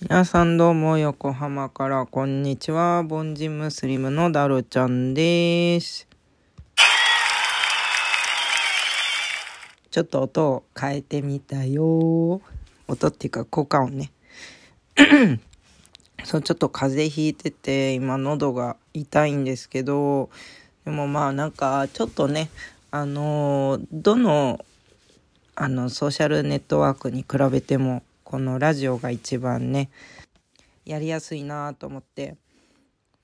皆さんどうも横浜からこんにちは。凡人ムスリムのダルちゃんです。ちょっと音を変えてみたよ。音っていうか効果音ね。そう、ちょっと風邪ひいてて、今喉が痛いんですけど、でもまあなんかちょっとね、あの、どの、あの、ソーシャルネットワークに比べても、このラジオが一番ね、やりやすいなと思って、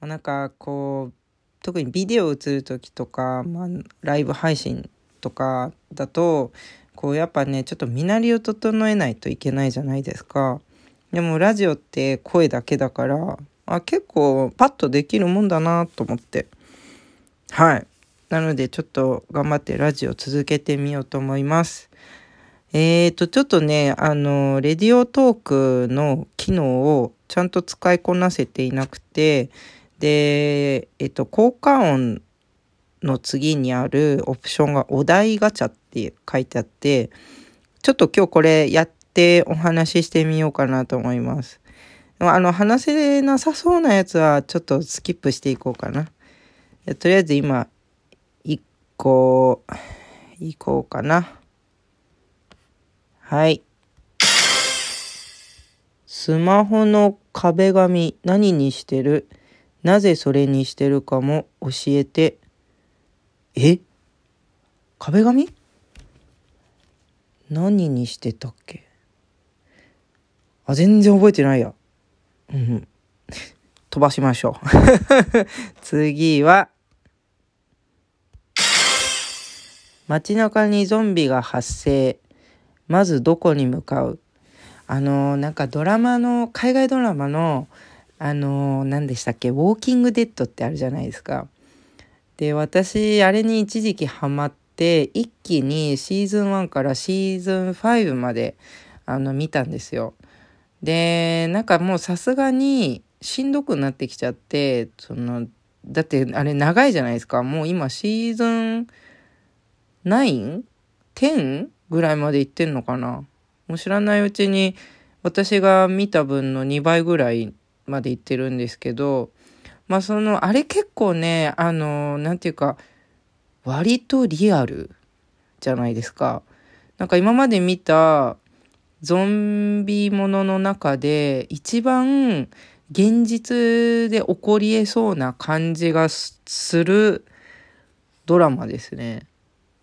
まあなんかこう、特にビデオ映る時とか、まあ、ライブ配信とかだと、こうやっぱね、ちょっと身なりを整えないといけないじゃないですか。でもラジオって声だけだから、あ結構パッとできるもんだなと思って。はい。なのでちょっと頑張ってラジオ続けてみようと思います。えーと、ちょっとね、あの、レディオトークの機能をちゃんと使いこなせていなくて、で、えっと、効果音の次にあるオプションがお題ガチャって書いてあって、ちょっと今日これやってお話ししてみようかなと思います。あの、話せなさそうなやつはちょっとスキップしていこうかな。とりあえず今、一個、いこうかな。はい。スマホの壁紙何にしてる？なぜそれにしてるかも教えて。え？壁紙？何にしてたっけ？あ、全然覚えてないや。うん。飛ばしましょう。次は、街中にゾンビが発生。まずどこに向かう？あのなんかドラマの海外ドラマのあの何でしたっけ「ウォーキング・デッド」ってあるじゃないですか。で私あれに一時期ハマって一気にシーズン1からシーズン5まであの見たんですよ。でなんかもうさすがにしんどくなってきちゃってそのだってあれ長いじゃないですかもう今シーズン 9?10? ぐらいまで行ってんのかなもう知らないうちに私が見た分の2倍ぐらいまで行ってるんですけどまあそのあれ結構ねあのなんていうか割とリアルじゃないですか。なんか今まで見たゾンビものの中で一番現実で起こりえそうな感じがするドラマですね。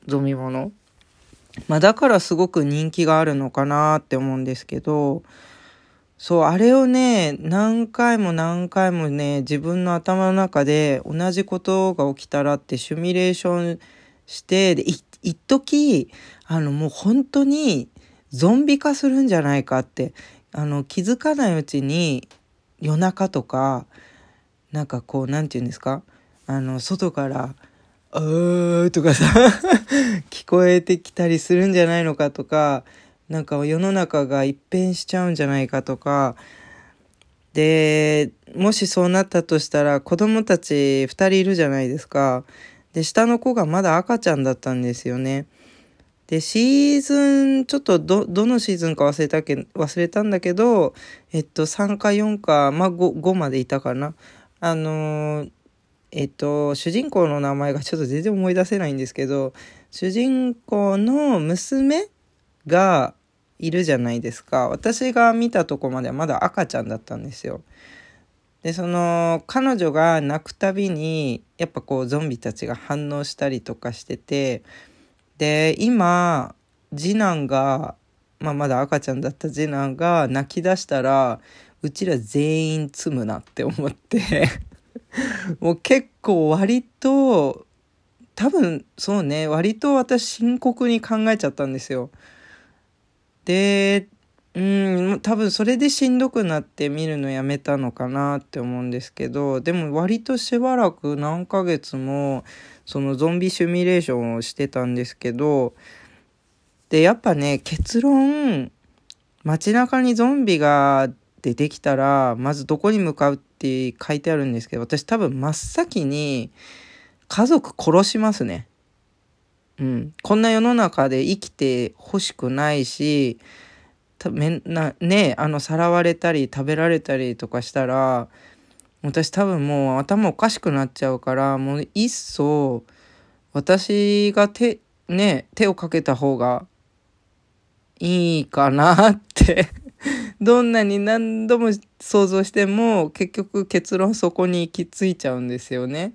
ゾンビもの。まあだからすごく人気があるのかなって思うんですけど、そう、あれをね、何回も何回もね、自分の頭の中で同じことが起きたらってシミュレーションして、で、い一時あの、もう本当にゾンビ化するんじゃないかって、あの、気づかないうちに夜中とか、なんかこう、なんて言うんですか？あの、外から、うーとかさ 聞こえてきたりするんじゃないのかとかなんか世の中が一変しちゃうんじゃないかとか。でもしそうなったとしたら子供たち2人いるじゃないですか。で下の子がまだ赤ちゃんだったんですよね。でシーズンちょっとどどのシーズンか忘れたけ忘れたんだけどえっと3か4かまあ 5, 5までいたかな。あのーえっと、主人公の名前がちょっと全然思い出せないんですけど、主人公の娘がいるじゃないですか。私が見たとこまではまだ赤ちゃんだったんですよ。で、その、彼女が泣くたびに、やっぱこう、ゾンビたちが反応したりとかしてて、で、今、次男が、まあ、まだ赤ちゃんだった次男が泣き出したら、うちら全員積むなって思って もう結構割と多分そうね割と私深刻に考えちゃったんですよ。でうん多分それでしんどくなって見るのやめたのかなって思うんですけどでも割としばらく何ヶ月もそのゾンビシミュレーションをしてたんですけどでやっぱね結論街中にゾンビが出てきたらまずどこに向かうってって書いてあるんですけど私多分真っ先に家族殺しますね。うん。こんな世の中で生きてほしくないしためなねあのさらわれたり食べられたりとかしたら私多分もう頭おかしくなっちゃうからもういっそ私が手ね手をかけた方がいいかなってどんなに何度も想像しても結局結論そこに行き着いちゃうんですよね。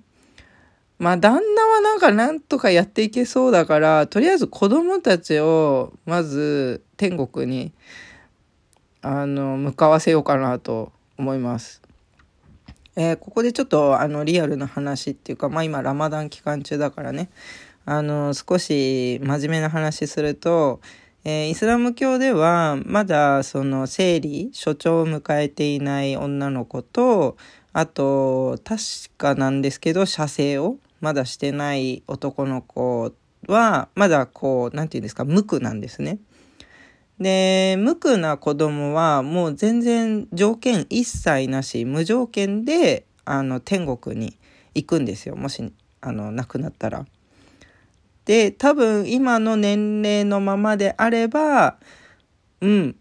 まあ旦那はなんかなんとかやっていけそうだからとりあえず子供たちをまず天国にあの向かわせようかなと思います。えー、ここでちょっとあのリアルな話っていうかまあ今ラマダン期間中だからねあの少し真面目な話すると、えー、イスラム教ではまだその生理初潮を迎えていない女の子とあと確かなんですけど射精をまだしてない男の子は、まだこう、なんて言うんですか、無垢なんですね。で、無垢な子供はもう全然条件一切なし、無条件で、あの、天国に行くんですよ。もし、あの、亡くなったら。で、多分今の年齢のままであれば、うん、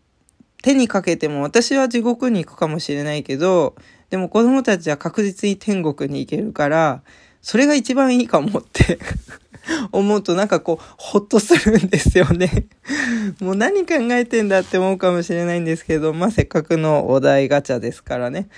手にかけても私は地獄に行くかもしれないけど、でも子供たちは確実に天国に行けるから、それが一番いいかもって 思うとなんかこう、ほっとするんですよね もう何考えてんだって思うかもしれないんですけど、まあせっかくのお題ガチャですからね。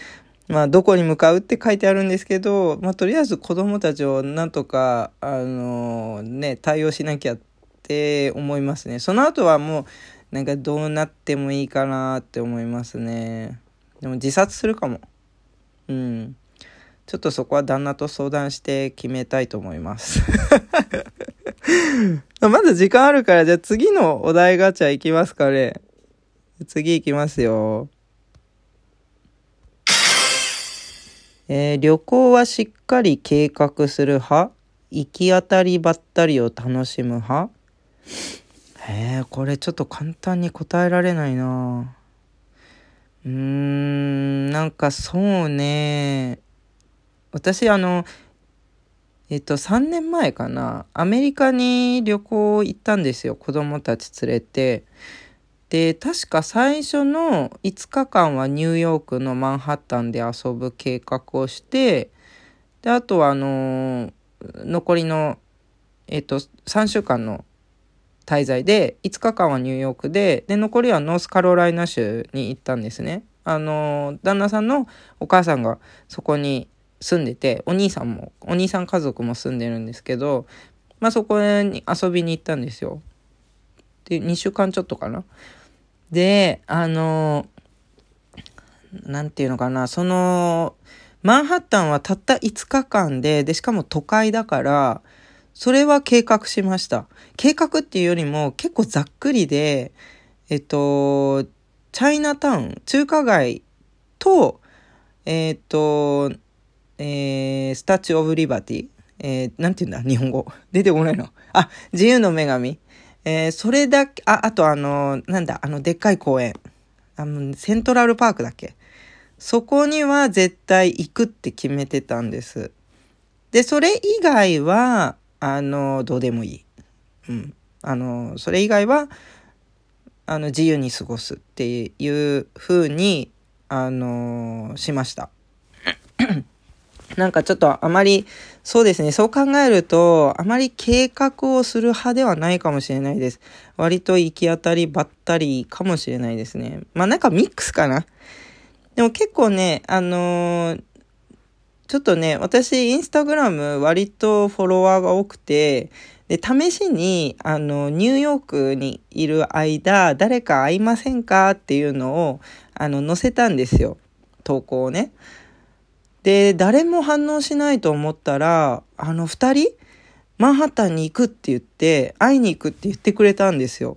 まあどこに向かうって書いてあるんですけど、まあとりあえず子供たちをなんとか、あのー、ね、対応しなきゃって思いますね。その後はもう、なんかどうなってもいいかなって思いますね。でも自殺するかも。うん。ちょっとそこは旦那と相談して決めたいと思います。まだ時間あるから、じゃあ次のお題ガチャいきますかね。次いきますよ。えー、旅行はしっかり計画する派？行き当たりばったりを楽しむ派？えー、これちょっと簡単に答えられないな。うーん、なんかそうね。私あのえっと3年前かな。アメリカに旅行行ったんですよ。子供たち連れて。で確か最初の5日間はニューヨークのマンハッタンで遊ぶ計画をしてであとはあの残りのえっと3週間の滞在で5日間はニューヨークでで残りはノースカロライナ州に行ったんですね。あの旦那さんのお母さんがそこに住んでて、お兄さんも、お兄さん家族も住んでるんですけど、まあそこに遊びに行ったんですよ。で、2週間ちょっとかな。で、あの、なんていうのかな、その、マンハッタンはたった5日間で、で、しかも都会だから、それは計画しました。計画っていうよりも結構ざっくりで、えっと、チャイナタウン、中華街と、えっと、えー、スタチュー・オブ・リバティ、えー、なんて言うんだ日本語。出てこないの。あ、自由の女神。えー、それだけ、あ、あとあの、なんだ、あの、でっかい公園。あの、セントラルパークだっけそこには絶対行くって決めてたんです。で、それ以外は、あの、どうでもいい。うん。あの、それ以外は、あの、自由に過ごすっていう風に、あの、しました。なんかちょっとあまり、そうですね、そう考えると、あまり計画をする派ではないかもしれないです。割と行き当たりばったりかもしれないですね。まあなんかミックスかな。でも結構ね、あのー、ちょっとね、私、インスタグラム割とフォロワーが多くて、で、試しに、あの、ニューヨークにいる間、誰か会いませんかっていうのを、あの、載せたんですよ。投稿をね。で、誰も反応しないと思ったら、あの二人、マンハッタンに行くって言って、会いに行くって言ってくれたんですよ。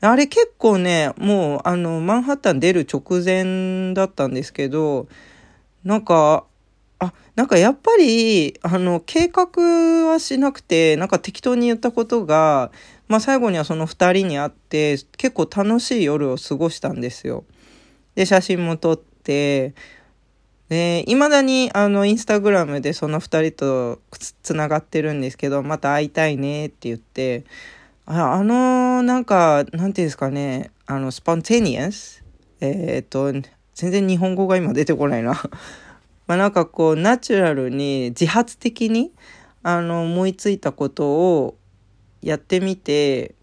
あれ結構ね、もう、あの、マンハッタン出る直前だったんですけど、なんか、あ、なんかやっぱり、あの、計画はしなくて、なんか適当に言ったことが、まあ最後にはその二人に会って、結構楽しい夜を過ごしたんですよ。で、写真も撮って、で、未だにあのインスタグラムでその二人とつながってるんですけど、また会いたいねって言って、ああの、なんか、なんていうんですかね、あの、スポンテニアスえー、っと、全然日本語が今出てこないな まあなんかこう、ナチュラルに自発的に、あの、思いついたことをやってみて、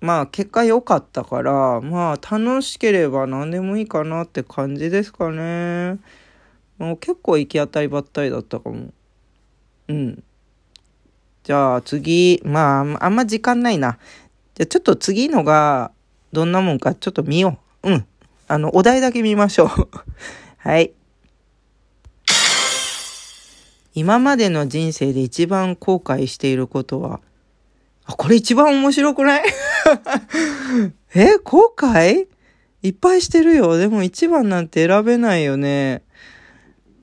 まあ結果良かったから、まあ楽しければ何でもいいかなって感じですかね。もう結構行き当たりばったりだったかも。うん。じゃあ次、まああんま時間ないな。じゃあちょっと次のがどんなもんかちょっと見よう。うん。あの、お題だけ見ましょう。はい。今までの人生で一番後悔していることは、あ、これ一番面白くない？え、後悔？いっぱいしてるよ。でも一番なんて選べないよね。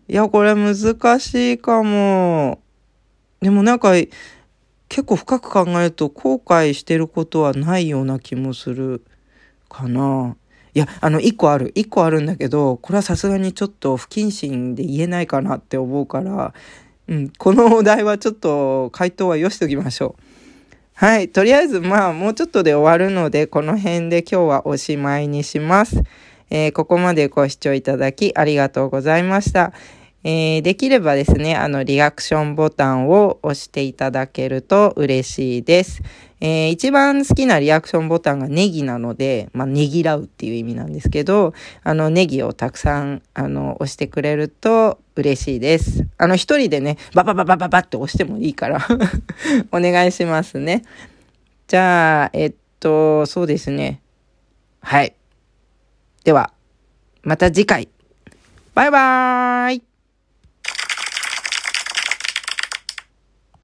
いや、これ難しいかも。でもなんか、結構深く考えると後悔してることはないような気もするかな。いや、あの、一個ある。一個あるんだけど、これはさすがにちょっと不謹慎で言えないかなって思うから、うん、このお題はちょっと回答はよしときましょう。はい。とりあえず、まあ、もうちょっとで終わるので、この辺で今日はおしまいにします。えー、ここまでご視聴いただきありがとうございました。えー、できればですね、あの、リアクションボタンを押していただけると嬉しいです。えー、一番好きなリアクションボタンがネギなので、まあ、ねぎらうっていう意味なんですけど、あの、ネギをたくさん、あの、押してくれると嬉しいです。あの、一人でね、ババババババって押してもいいから お願いしますね。じゃあ、えっと、そうですね。はい。では、また次回。バイバーイ